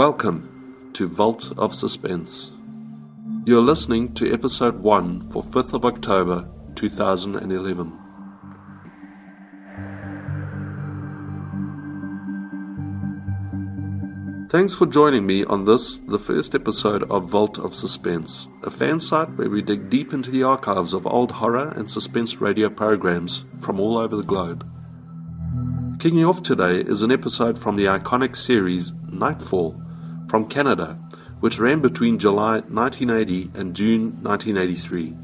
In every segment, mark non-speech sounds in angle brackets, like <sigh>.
Welcome to Vault of Suspense. You're listening to episode 1 for 5th of October 2011. Thanks for joining me on this, the first episode of Vault of Suspense, a fan site where we dig deep into the archives of old horror and suspense radio programs from all over the globe. Kicking off today is an episode from the iconic series Nightfall from Canada, which ran between July 1980 and June 1983.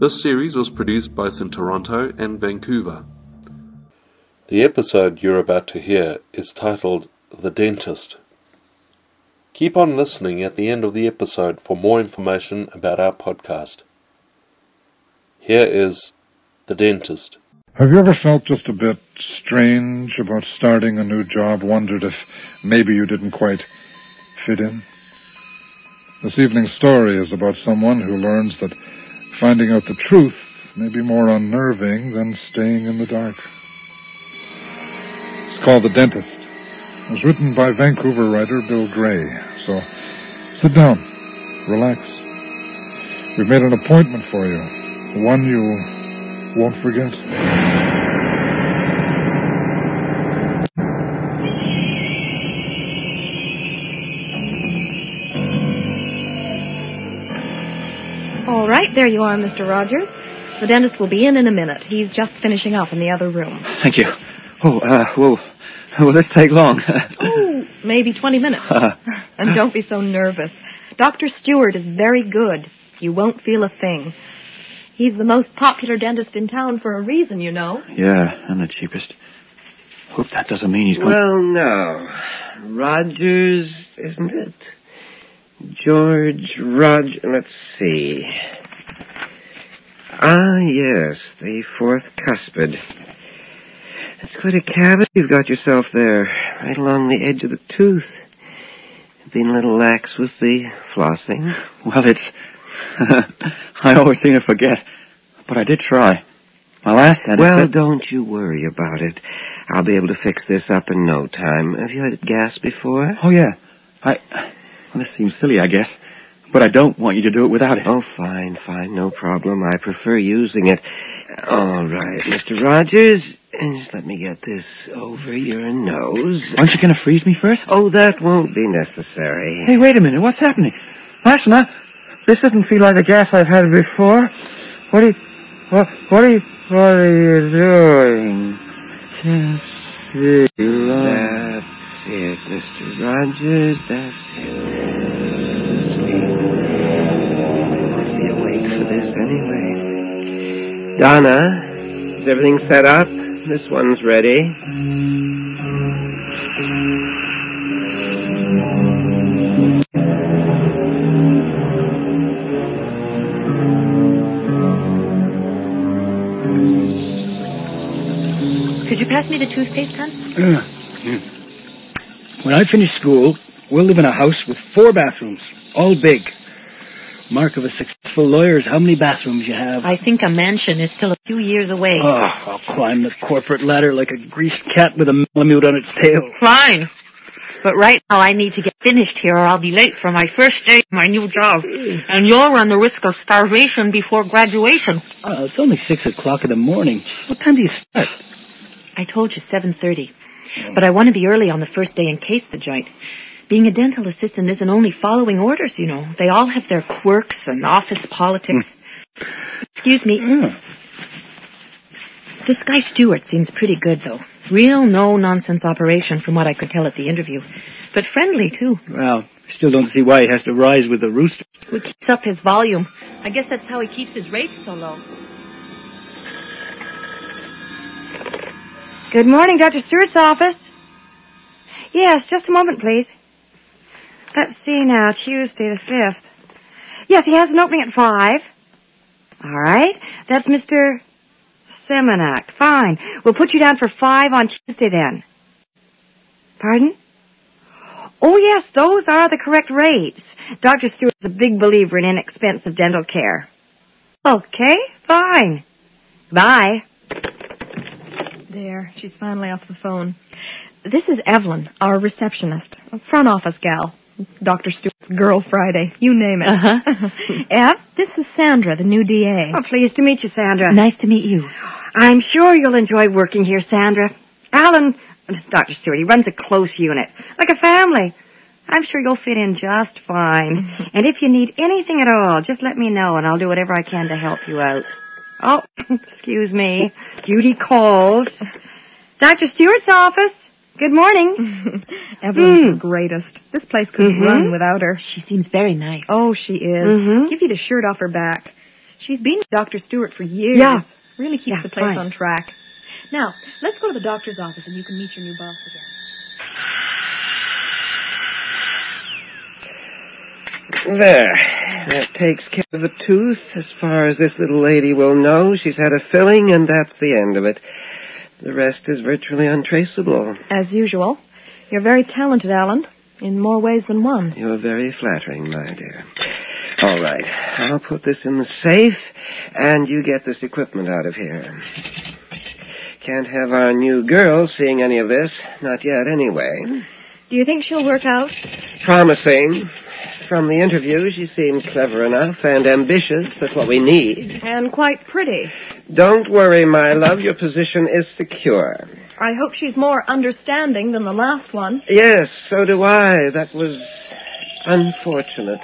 This series was produced both in Toronto and Vancouver. The episode you're about to hear is titled The Dentist. Keep on listening at the end of the episode for more information about our podcast. Here is The Dentist. Have you ever felt just a bit strange about starting a new job? Wondered if maybe you didn't quite fit in? This evening's story is about someone who learns that finding out the truth may be more unnerving than staying in the dark. It's called The Dentist. It was written by Vancouver writer Bill Gray. So sit down, relax. We've made an appointment for you, one you won't forget. There you are, Mr. Rogers. The dentist will be in in a minute. He's just finishing up in the other room. Thank you. Oh, uh, well, will this take long? <laughs> Oh, maybe 20 minutes. <laughs> and don't be so nervous. Dr. Stewart is very good. You won't feel a thing. He's the most popular dentist in town for a reason, you know. yeah, and the cheapest. Hope that doesn't mean he's going. Well, no. Rogers, isn't it? George Rogers. Let's see. Ah, yes, the fourth cuspid. That's quite a cavity you've got yourself there, right along the edge of the tooth. Been a little lax with the flossing. Well, it's. <laughs> I always seem to forget, but I did try. My last dentist. Well, said- don't you worry about it. I'll be able to fix this up in no time. Have you had gas before? Oh yeah, I. Well, this seems silly, I guess, but I don't want you to do it without it. Oh, fine, fine, no problem. I prefer using it. All right, Mr. Rogers. Just let me get this over your nose. Aren't you going to freeze me first? Oh, that won't be necessary. Hey, wait a minute. What's happening? I, this doesn't feel like the gas I've had before. What are you, what, what are you, what are you doing? Can't see. That's it, Mr. Rogers. That's it. Anyway. Donna, is everything set up? This one's ready. Could you pass me the toothpaste, hon? Yeah, yeah. When I finish school, we'll live in a house with four bathrooms, all big. Mark of a successful lawyer is how many bathrooms you have. I think a mansion is still a few years away. Oh, I'll climb the corporate ladder like a greased cat with a malamute on its tail. Fine. But right now I need to get finished here or I'll be late for my first day of my new job. Hmm. And you'll run the risk of starvation before graduation. Oh, it's only six o'clock in the morning. What time do you start? I told you 7.30. But I want to be early on the first day in case the joint. Being a dental assistant isn't only following orders, you know. They all have their quirks and office politics. Hmm. Excuse me. Yeah. This guy Stewart seems pretty good, though. Real no-nonsense operation from what I could tell at the interview. But friendly, too. Well, I still don't see why he has to rise with the rooster. He keeps up his volume. I guess that's how he keeps his rates so low. Good morning, Dr. Stewart's office. Yes, just a moment, please. Let's see now, Tuesday the 5th. Yes, he has an opening at 5. All right. That's Mr. Seminac. Fine. We'll put you down for 5 on Tuesday then. Pardon? Oh, yes, those are the correct rates. Dr. Stewart's a big believer in inexpensive dental care. Okay, fine. Bye. There, she's finally off the phone. This is Evelyn, our receptionist, front office gal. Dr. Stewart's Girl Friday, you name it. Uh-huh. <laughs> Ev, this is Sandra, the new DA. Oh, pleased to meet you, Sandra. Nice to meet you. I'm sure you'll enjoy working here, Sandra. Alan, Dr. Stewart, he runs a close unit, like a family. I'm sure you'll fit in just fine. and if you need anything at all, just let me know and I'll do whatever I can to help you out. Oh, <laughs> excuse me. Duty calls. Dr. Stewart's office. Good morning. <laughs> Evelyn's Hmm. the greatest. This place couldn't Mhm. run without her. She seems very nice. Oh, she is. Mhm. Give you the shirt off her back. She's been with Dr. Stewart for years. Yeah. Really keeps Yeah, the place fine. on track. Now, let's go to the doctor's office and you can meet your new boss again. There. That takes care of the tooth. As far as this little lady will know, she's had a filling, and that's the end of it. The rest is virtually untraceable. As usual. You're very talented, Alan, in more ways than one. You're very flattering, my dear. All right. I'll put this in the safe, and you get this equipment out of here. Can't have our new girl seeing any of this. Not yet, anyway. Do you think she'll work out? Promising. From the interview, she seemed clever enough and ambitious. That's what we need. And quite pretty. Don't worry, my love. Your position is secure. I hope she's more understanding than the last one. Yes, so do I. That was unfortunate.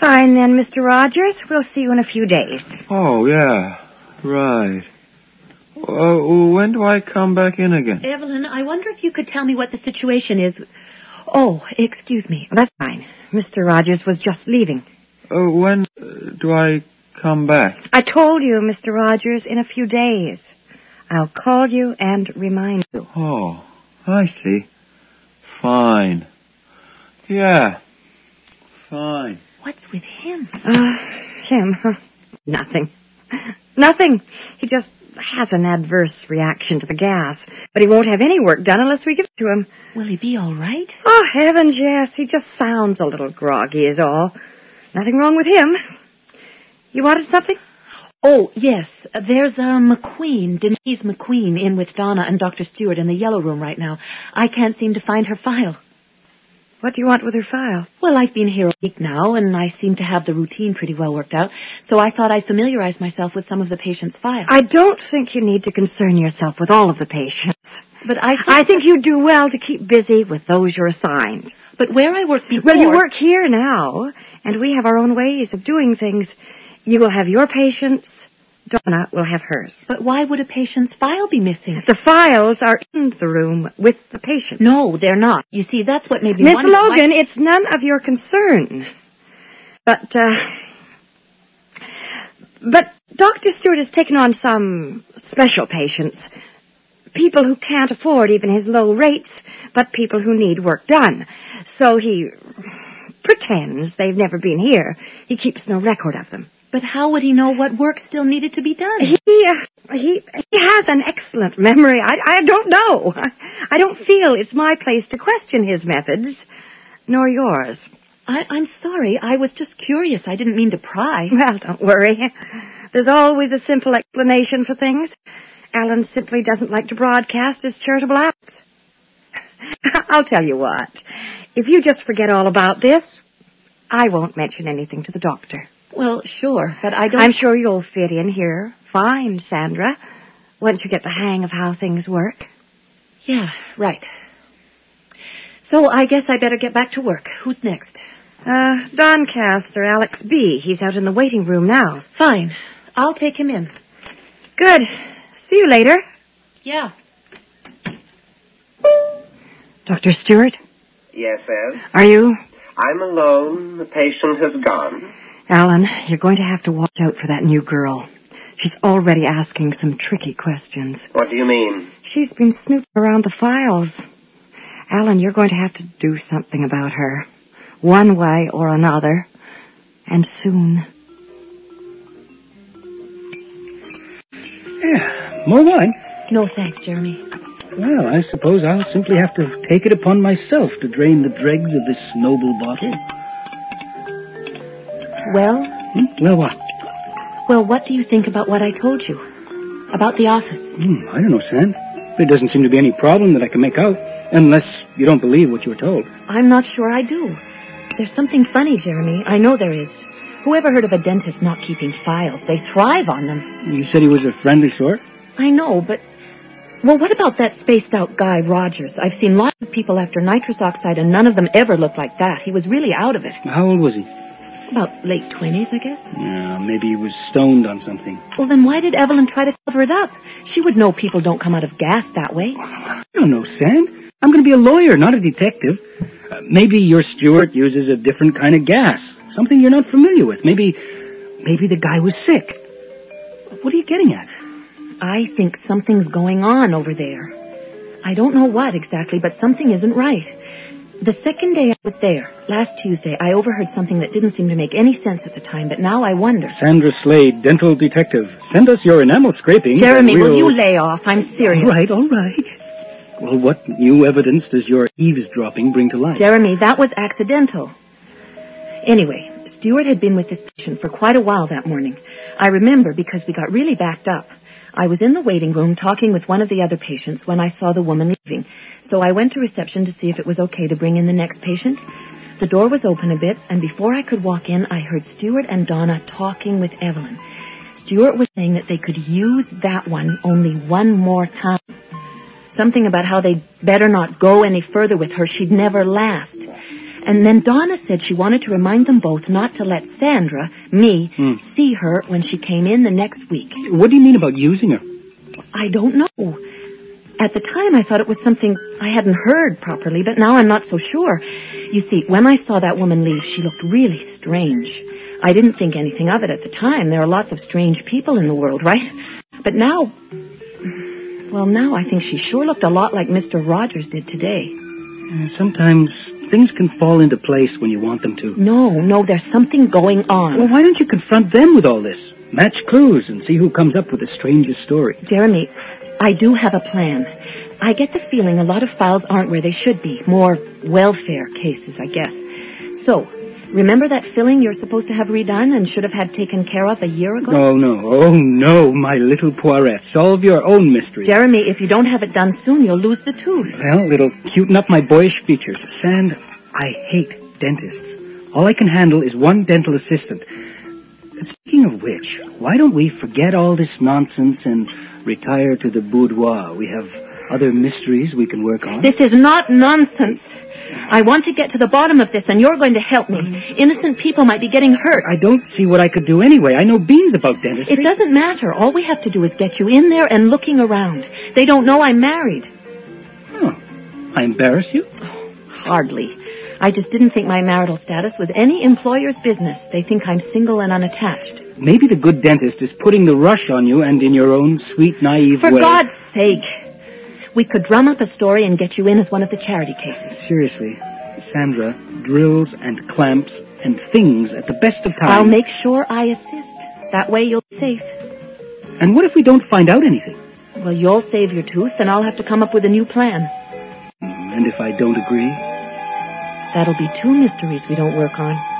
Fine then, Mr. Rogers. We'll see you in a few days. Oh, yeah. Right. Uh, when do I come back in again? Evelyn, I wonder if you could tell me what the situation is. Oh, excuse me. That's fine. Mr. Rogers was just leaving. Uh, when uh, do I come back? I told you, Mr. Rogers, in a few days. I'll call you and remind you. Oh, I see. Fine. Yeah. Fine. What's with him? Uh, him, huh? <laughs> Nothing. Nothing. He just has an adverse reaction to the gas, but he won't have any work done unless we give it to him. Will he be all right? Oh, heavens, yes. He just sounds a little groggy is all. Nothing wrong with him. You wanted something? Oh, yes. There's a McQueen, Denise McQueen, in with Donna and Dr. Stewart in the yellow room right now. I can't seem to find her file. What do you want with her file? Well, I've been here a week now, and I seem to have the routine pretty well worked out, so I thought I'd familiarize myself with some of the patient's files. I don't think you need to concern yourself with all of the patients. but I think, I think you do well to keep busy with those you're assigned. but where I work before... Well, you work here now, and we have our own ways of doing things. You will have your patients. Donna will have hers. But why would a patient's file be missing? The files are in the room with the patient. No, they're not. You see, that's what made me Miss wonder why- Logan, it's none of your concern. But, uh, but Dr. Stewart has taken on some special patients. People who can't afford even his low rates, but people who need work done. So he pretends they've never been here. He keeps no record of them. But how would he know what work still needed to be done? He, uh, he, he has an excellent memory. I, I don't know. I, I don't feel it's my place to question his methods, nor yours. I, I'm sorry. I was just curious. I didn't mean to pry. Well, don't worry. There's always a simple explanation for things. Alan simply doesn't like to broadcast his charitable acts. <laughs> I'll tell you what. If you just forget all about this, I won't mention anything to the doctor. Well, sure, but I don't... I'm sure you'll fit in here fine, Sandra, once you get the hang of how things work. Yeah, right. So I guess I better get back to work. Who's next? Uh, Doncaster, Alex B. He's out in the waiting room now. Fine. I'll take him in. Good. See you later. Yeah. Dr. Stewart, Yes, Ev? are you? I'm alone. The patient has gone. Alan, you're going to have to watch out for that new girl. She's already asking some tricky questions. What do you mean? She's been snooping around the files. Alan, you're going to have to do something about her. One way or another. And soon. Yeah. More wine? No thanks, Jeremy. Well, I suppose I'll simply have to take it upon myself to drain the dregs of this noble bottle. Well, Hmm? Well, what? well, what do you think about what I told you? About the office? Hmm, I don't know, Sam. There doesn't seem to be any problem that I can make out, unless you don't believe what you were told. I'm not sure I do. There's something funny, Jeremy. I know there is. Whoever heard of a dentist not keeping files? They thrive on them. You said he was a friendly sort? I know, but... Well, what about that spaced out guy, Rogers? I've seen lots of people after nitrous oxide, and none of them ever looked like that. He was really out of it. How old was he? About late 20s, I guess. Yeah, maybe he was stoned on something. Well, then why did Evelyn try to cover it up? She would know people don't come out of gas that way. I don't know, Sand. I'm going to be a lawyer, not a detective. Uh, maybe your Stewart uses a different kind of gas, something you're not familiar with. Maybe, maybe the guy was sick. What are you getting at? I think something's going on over there. I don't know what exactly, but something isn't right. The second day I was there, last Tuesday, I overheard something that didn't seem to make any sense at the time, but now I wonder. Sandra Slade, dental detective. Send us your enamel scraping. Jeremy, we'll... will you lay off? I'm serious. All right, all right. Well, what new evidence does your eavesdropping bring to light? Jeremy, that was accidental. Anyway, Stewart had been with this patient for quite a while that morning. I remember because we got really backed up. I was in the waiting room talking with one of the other patients when I saw the woman leaving. So I went to reception to see if it was okay to bring in the next patient. The door was open a bit, and before I could walk in, I heard Stewart and Donna talking with Evelyn. Stewart was saying that they could use that one only one more time. Something about how they'd better not go any further with her. She'd never last. And then Donna said she wanted to remind them both not to let Sandra, me, Hmm. see her when she came in the next week. What do you mean about using her? I don't know. At the time, I thought it was something I hadn't heard properly, but now I'm not so sure. You see, when I saw that woman leave, she looked really strange. I didn't think anything of it at the time. There are lots of strange people in the world, right? But now, well, now I think she sure looked a lot like Mr. Rogers did today. Uh, Sometimes things can fall into place when you want them to. No, no, there's something going on. Well, why don't you confront them with all this? Match clues and see who comes up with the strangest story. Jeremy, I do have a plan. I get the feeling a lot of files aren't where they should be. More welfare cases, I guess. So, remember that filling you're supposed to have redone and should have had taken care of a year ago? Oh, no. Oh, no, my little Poirette. Solve your own mystery. Jeremy, if you don't have it done soon, you'll lose the tooth. Well, it'll cuten up my boyish features. Sand, I hate dentists. All I can handle is one dental assistant. Speaking of which, why don't we forget all this nonsense and retire to the boudoir? We have other mysteries we can work on. This is not nonsense. I want to get to the bottom of this, and you're going to help me. Mm-hmm. Innocent people might be getting hurt. I don't see what I could do anyway. I know beans about dentistry. It doesn't matter. All we have to do is get you in there and looking around. They don't know I'm married. Oh, I embarrass you? <sighs> Hardly. I just didn't think my marital status was any employer's business. They think I'm single and unattached. Maybe the good dentist is putting the rush on you and in your own sweet, naive For way. For God's sake. We could drum up a story and get you in as one of the charity cases. Seriously, Sandra, drills and clamps and things at the best of times. I'll make sure I assist. That way you'll be safe. And what if we don't find out anything? Well, you'll save your tooth, and I'll have to come up with a new plan. Mm, and if I don't agree? That'll be two mysteries we don't work on.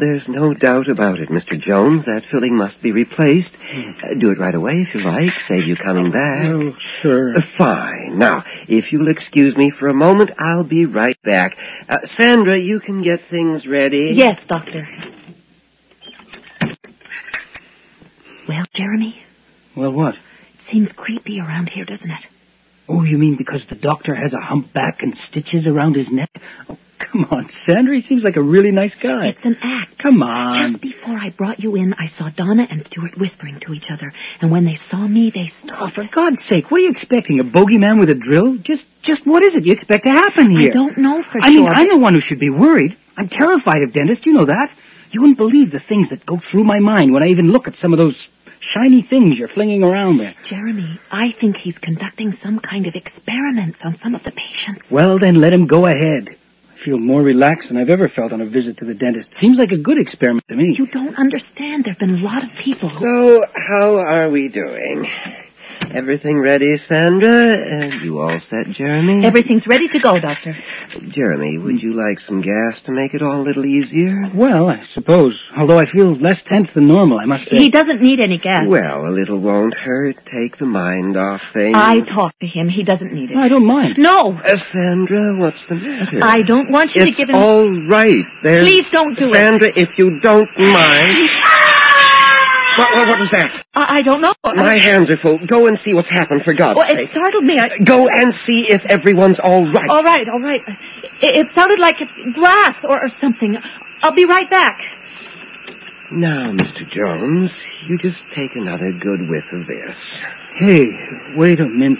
There's no doubt about it, Mr. Jones. That filling must be replaced. Uh, do it right away if you like. Save you coming back. Oh, sure. Uh, Fine. Now, if you'll excuse me for a moment, I'll be right back. Uh, Sandra, you can get things ready. Yes, Doctor. Well, Jeremy, Well, what? it seems creepy around here, doesn't it? Oh, you mean because the doctor has a humpback and stitches around his neck? Oh, come on, Sandra. He seems like a really nice guy. It's an act. Come on. Just before I brought you in, I saw Donna and Stewart whispering to each other, and when they saw me, they Oh, stopped. for God's sake, what are you expecting? A bogeyman with a drill? Just, just what is it you expect to happen here? I don't know for I sure. I mean, I'm the one who should be worried. I'm terrified of dentists. You know that. You wouldn't believe the things that go through my mind when I even look at some of those shiny things you're flinging around there. Jeremy, I think he's conducting some kind of experiments on some of the patients. Well, then let him go ahead. Feel more relaxed than I've ever felt on a visit to the dentist. Seems like a good experiment to me. You don't understand. There have been a lot of people who... So, how are we doing? Everything ready, Sandra? And you all set, Jeremy? Everything's ready to go, Doctor. Jeremy, would you like some gas to make it all a little easier? Well, I suppose. Although I feel less tense than normal, I must say. He doesn't need any gas. Well, a little won't hurt. Take the mind off things. I talked to him. He doesn't need it. I don't mind. No, Uh, Sandra, what's the matter? I don't want you it's to give him... all right. There's... Please don't do it. Sandra, if you don't mind. What, what, was that? I, I don't know. My hands are full. Go and see what's happened, for God's sake. It startled me. I... Uh, go and see if everyone's all right. All right, all right. It, it sounded like glass or, or something. I'll be right back. Now, Mr. Jones, you just take another good whiff of this. Hey, wait a min,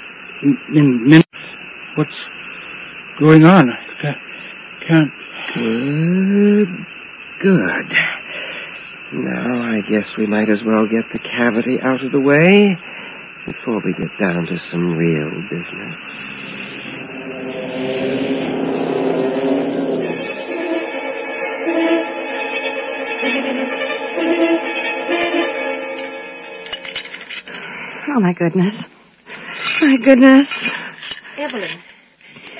min, min. What's going on? Ca- Can't. Good. Good. Now, I guess we might as well get the cavity out of the way before we get down to some real business. Oh, my goodness. My goodness. Evelyn.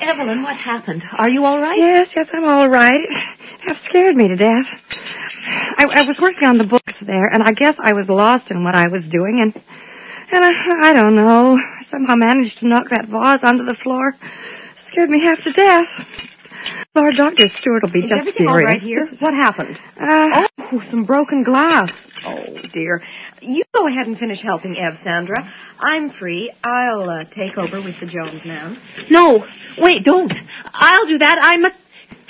Evelyn, what happened? Are you all right? Yes, yes, I'm all right. It half scared me to death. I, I was working on the books there, and I guess I was lost in what I was doing, and and I, I don't know. I somehow managed to knock that vase onto the floor. Scared me half to death. Lord, Dr. Stewart will be Is just everything all furious. right here? What happened? Uh, Oh, some broken glass. Oh, dear. You go ahead and finish helping Ev, Sandra. I'm free. I'll uh, take over with the Jones man. No. Wait, don't. I'll do that. I must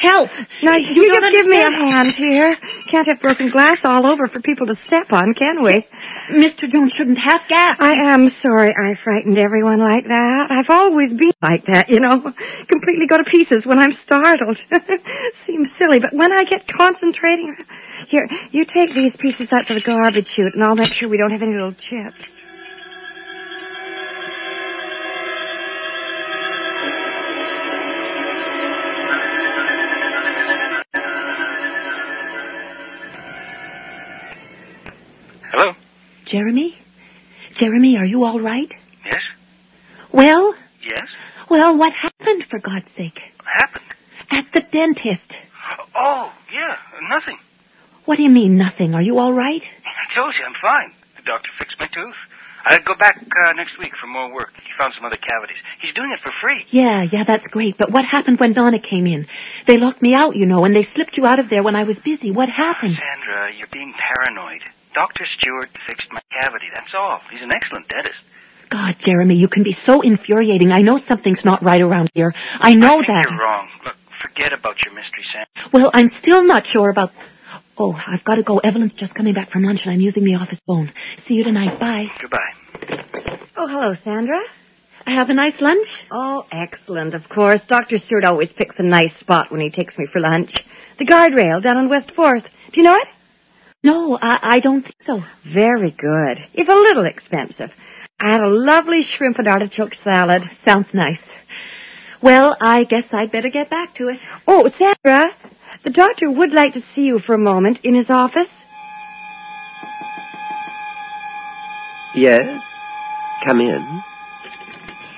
help. now, you, you, just give me a hand here. Can't have broken glass all over for people to step on, can we? Mr. Jones shouldn't have gas. I am sorry I frightened everyone like that. I've always been like that, you know. Completely go to pieces when I'm startled. <laughs> Seems silly, but when I get concentrating... Here, you take these pieces out to the garbage chute, and I'll make sure we don't have any little chips. Jeremy? Jeremy, are you all right? Yes? Well? Yes? Well, what happened, for God's sake? Happened? At the dentist. Oh, yeah, nothing. What do you mean, nothing? Are you all right? I told you, I'm fine. The doctor fixed my tooth. I'll go back uh, next week for more work. He found some other cavities. He's doing it for free. Yeah, yeah, that's great. But what happened when Donna came in? They locked me out, you know, and they slipped you out of there when I was busy. What happened? Sandra, you're being paranoid. Dr. Stewart fixed my cavity, that's all. He's an excellent dentist. God, Jeremy, you can be so infuriating. I know something's not right around here. I know I think that. you're wrong. Look, forget about your mystery, Sam. Well, I'm still not sure about. Oh, I've got to go. Evelyn's just coming back from lunch, and I'm using the office phone. See you tonight. Bye. Goodbye. Oh, hello, Sandra. Have a nice lunch. Oh, excellent, of course. Dr. Stewart always picks a nice spot when he takes me for lunch. The guardrail down on West 4th. Do you know it? No, I, I don't think so. Very good, if a little expensive. I had a lovely shrimp and artichoke salad. Sounds nice. Well, I guess I'd better get back to it. Oh, Sandra, the doctor would like to see you for a moment in his office. Yes? Come in.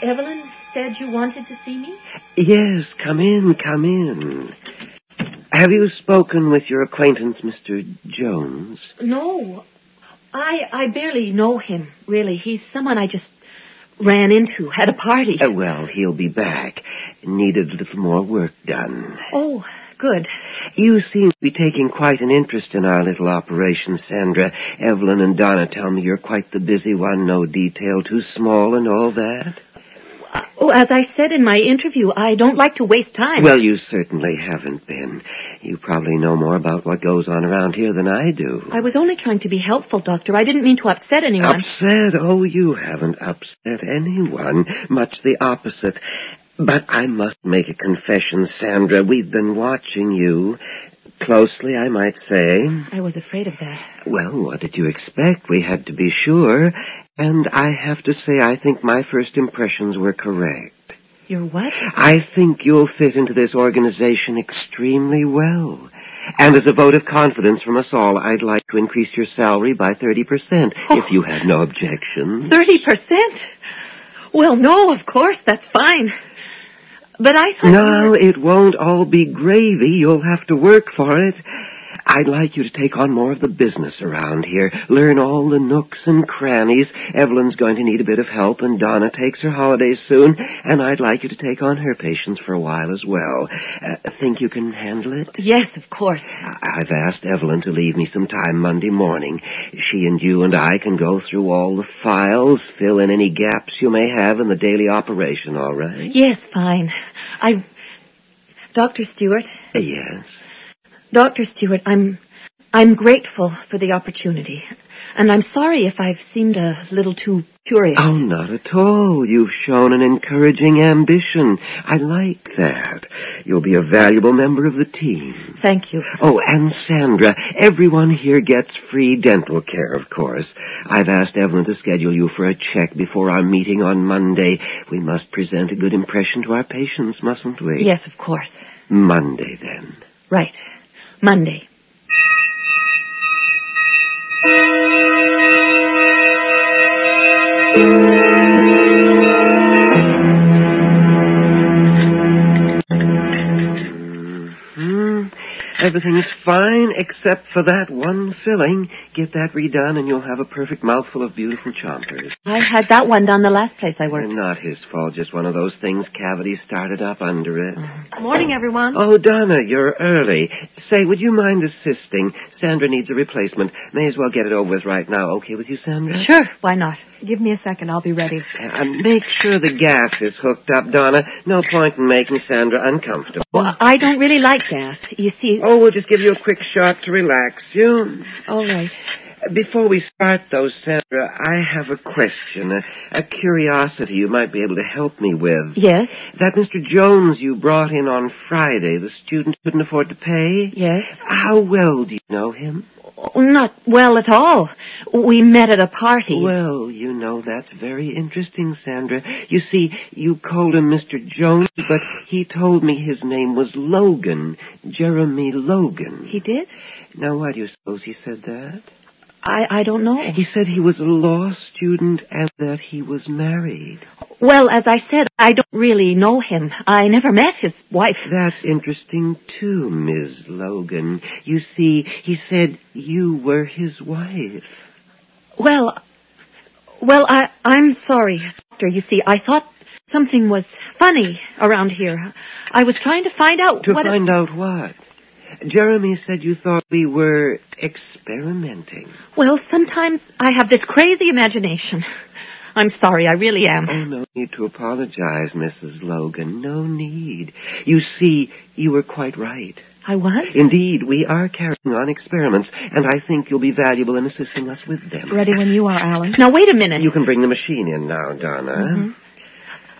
Evelyn said you wanted to see me? Yes, come in, come in. Have you spoken with your acquaintance, Mr. Jones? No. I I barely know him, really. He's someone I just ran into at a party. Uh, well, he'll be back. Needed a little more work done. Oh, good. You seem to be taking quite an interest in our little operation, Sandra. Evelyn and Donna tell me you're quite the busy one, no detail too small and all that. Oh, as I said in my interview, I don't like to waste time. Well, you certainly haven't been. You probably know more about what goes on around here than I do. I was only trying to be helpful, Doctor. I didn't mean to upset anyone. Upset? Oh, you haven't upset anyone. Much the opposite. But I must make a confession, Sandra. We've been watching you. Closely, I might say. I was afraid of that. Well, what did you expect? We had to be sure. And I have to say, I think my first impressions were correct. You're what? I think you'll fit into this organization extremely well. And as a vote of confidence from us all, I'd like to increase your salary by 30%, if you have no objections. Thirty percent? Well, no, of course, that's fine. But I thought. No, it won't all be gravy. You'll have to work for it. I'd like you to take on more of the business around here. Learn all the nooks and crannies. Evelyn's going to need a bit of help, and Donna takes her holidays soon, and I'd like you to take on her patients for a while as well. Uh, think you can handle it? Yes, of course. I've asked Evelyn to leave me some time Monday morning. She and you and I can go through all the files, fill in any gaps you may have in the daily operation, all right? Yes, fine. I. Dr. Stewart, Yes. Dr. Stewart, I'm. I'm grateful for the opportunity. And I'm sorry if I've seemed a little too curious. Oh, not at all. You've shown an encouraging ambition. I like that. You'll be a valuable member of the team. Thank you. Oh, and Sandra, everyone here gets free dental care, of course. I've asked Evelyn to schedule you for a check before our meeting on Monday. We must present a good impression to our patients, mustn't we? Yes, of course. Monday, then. Right. Monday. Everything's fine except for that one filling. Get that redone and you'll have a perfect mouthful of beautiful chompers. I had that one done the last place I worked. Not his fault, just one of those things cavities started up under it. Morning, everyone. Oh, Donna, you're early. Say, would you mind assisting? Sandra needs a replacement. May as well get it over with right now. Okay with you, Sandra? Sure, why not? Give me a second. I'll be ready. Uh, make sure the gas is hooked up, Donna. No point in making Sandra uncomfortable. Well, I don't really like gas. You see. Oh, Oh, we'll just give you a quick shot to relax you. All right. Before we start, though, Sandra, I have a question, a, a curiosity you might be able to help me with. Yes, That Mr. Jones you brought in on Friday, the student couldn't afford to pay? yes. How well do you know him? Not well at all. We met at a party. Well, you know, that's very interesting, Sandra. You see, you called him Mr. Jones, but he told me his name was Logan, Jeremy Logan. He did? Now, why do you suppose he said that? I, I don't know. He said he was a law student and that he was married. Well, as I said, I don't really know him. I never met his wife. That's interesting, too, Ms. Logan. You see, he said you were his wife. Well, well, I, I'm sorry, Doctor. You see, I thought something was funny around here. I was trying to find out To what. find out what? Jeremy said you thought we were experimenting. Well, sometimes I have this crazy imagination. I'm sorry, I really am. Oh, no need to apologize, Mrs. Logan. No need. You see, you were quite right. I was? Indeed, we are carrying on experiments, and I think you'll be valuable in assisting us with them. Ready when you are, Alan. <laughs> Now, wait a minute. You can bring the machine in now, Donna. Mm-hmm.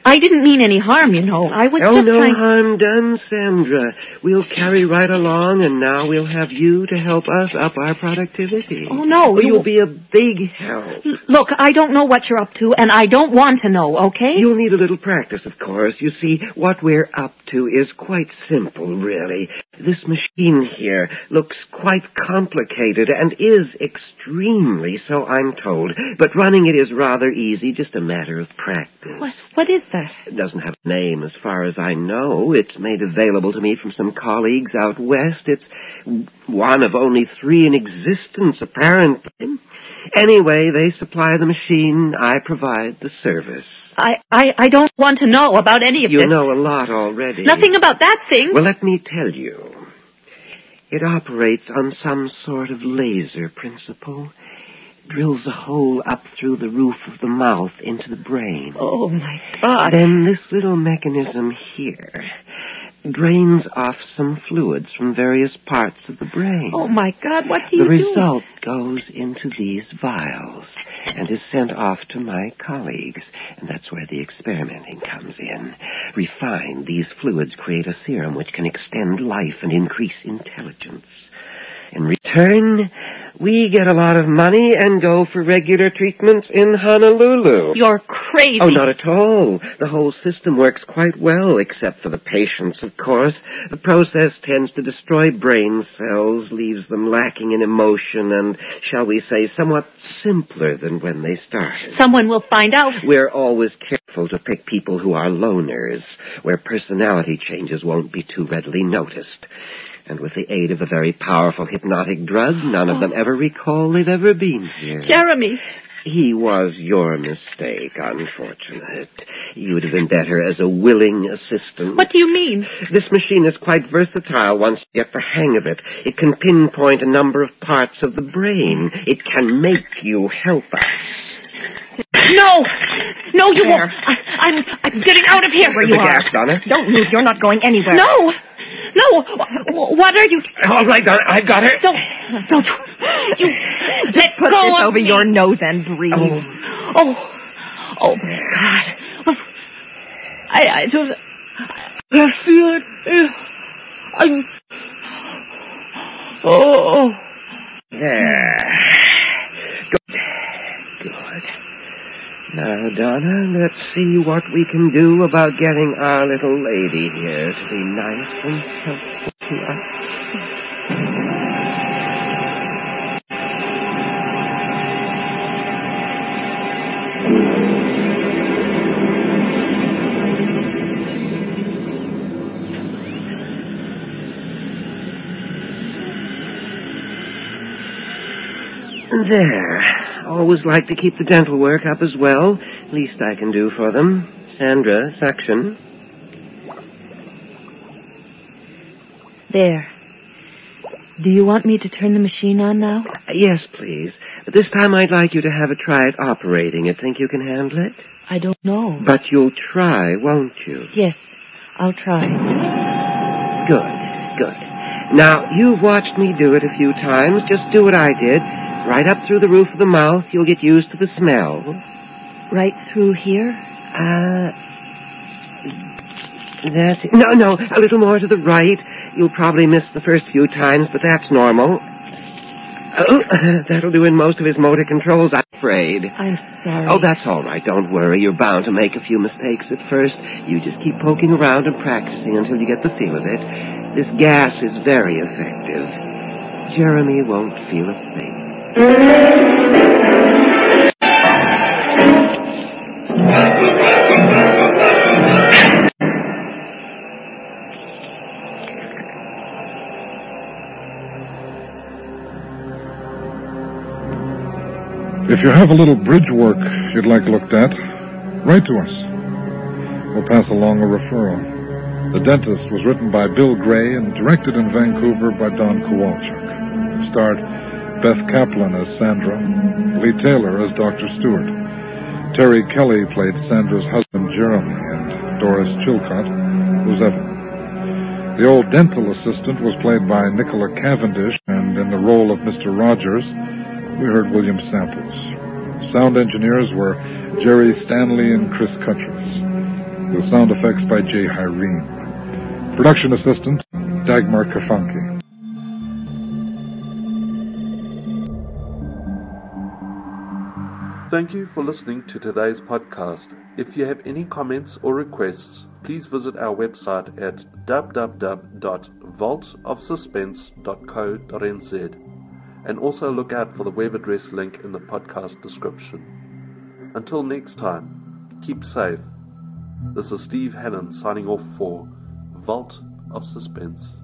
I didn't mean any harm, you know. I was Oh, just no trying... harm done, Sandra. We'll carry right along, and now we'll have you to help us up our productivity. Oh, no, you- You'll be a big help. Look, I don't know what you're up to, and I don't want to know, okay? You'll need a little practice, of course. You see, what we're up to is quite simple, really. This machine here looks quite complicated and is extremely, so I'm told. But running it is rather easy, just a matter of practice. What, what is that? It doesn't have a name as far as I know. It's made available to me from some colleagues out west. It's one of only three in existence, apparently. Anyway, they supply the machine. I provide the service. I, I, I don't want to know about any of You this. You know a lot already. Nothing about that thing. Well, let me tell you. It operates on some sort of laser principle. Drills a hole up through the roof of the mouth into the brain. oh, my God. Then this little mechanism here drains off some fluids from various parts of the brain. Oh, my God, what do you the result goes into these vials and is sent off to my colleagues, and that's where the experimenting comes in. Refined, these fluids create a serum which can extend life and increase intelligence. In return, we get a lot of money and go for regular treatments in Honolulu. You're crazy. Oh, not at all. The whole system works quite well, except for the patients, of course. The process tends to destroy brain cells, leaves them lacking in emotion, and, shall we say, somewhat simpler than when they started. Someone will find out. We're always careful to pick people who are loners, where personality changes won't be too readily noticed. And with the aid of a very powerful hypnotic drug, none of them ever recall they've ever been here. Jeremy. He was your mistake, unfortunate. You'd have been better as a willing assistant. What do you mean? This machine is quite versatile once you get the hang of it. It can pinpoint a number of parts of the brain. It can make you help us. No! No, you won't. I, I'm, I'm getting out of here. Where you the are. gas, Donna. Don't move. You're not going anywhere. No! No! What are you... All right, Donna, oh, I've got her. Don't... Don't... You... Let Put go this over me. your nose and breathe. Oh. Oh. Oh, my God. Oh, I, I just... I feel it. I'm... Oh. oh there. Good. Good. Now, Donna, let's see what we can do about getting our little lady here to be nice and helpful to us. There. Always like to keep the dental work up as well. Least I can do for them. Sandra, suction. There. Do you want me to turn the machine on now? Yes, please. But this time I'd like you to have a try at operating it. Think you can handle it? I don't know. But you'll try, won't you? Yes, I'll try. Good, good. Now, you've watched me do it a few times. Just do what I did. Right up through the roof of the mouth. You'll get used to the smell. Right through here? Uh, that's it. No, no, a little more to the right. You'll probably miss the first few times, but that's normal. Oh, <laughs> that'll do in most of his motor controls, I'm afraid. I'm sorry. Oh, that's all right. Don't worry. You're bound to make a few mistakes at first. You just keep poking around and practicing until you get the feel of it. This gas is very effective. Jeremy won't feel a thing. If you have a little bridge work you'd like looked at, write to us. We'll pass along a referral. The Dentist was written by Bill Gray and directed in Vancouver by Don Kowalczyk. Starred Beth Kaplan as Sandra, Lee Taylor as Dr. Stewart. Terry Kelly played Sandra's husband Jeremy, and Doris Chilcott was Evan. The old dental assistant was played by Nicola Cavendish, and in the role of Mr. Rogers, we heard William Samples. Sound engineers were Jerry Stanley and Chris Cuttress, with sound effects by Jay Hyrene. Production assistant, Dagmar Kafanki. Thank you for listening to today's podcast. If you have any comments or requests, please visit our website at www.vaultofsuspense.co.nz and also look out for the web address link in the podcast description. Until next time, keep safe. This is Steve Hannon signing off for Vault of Suspense.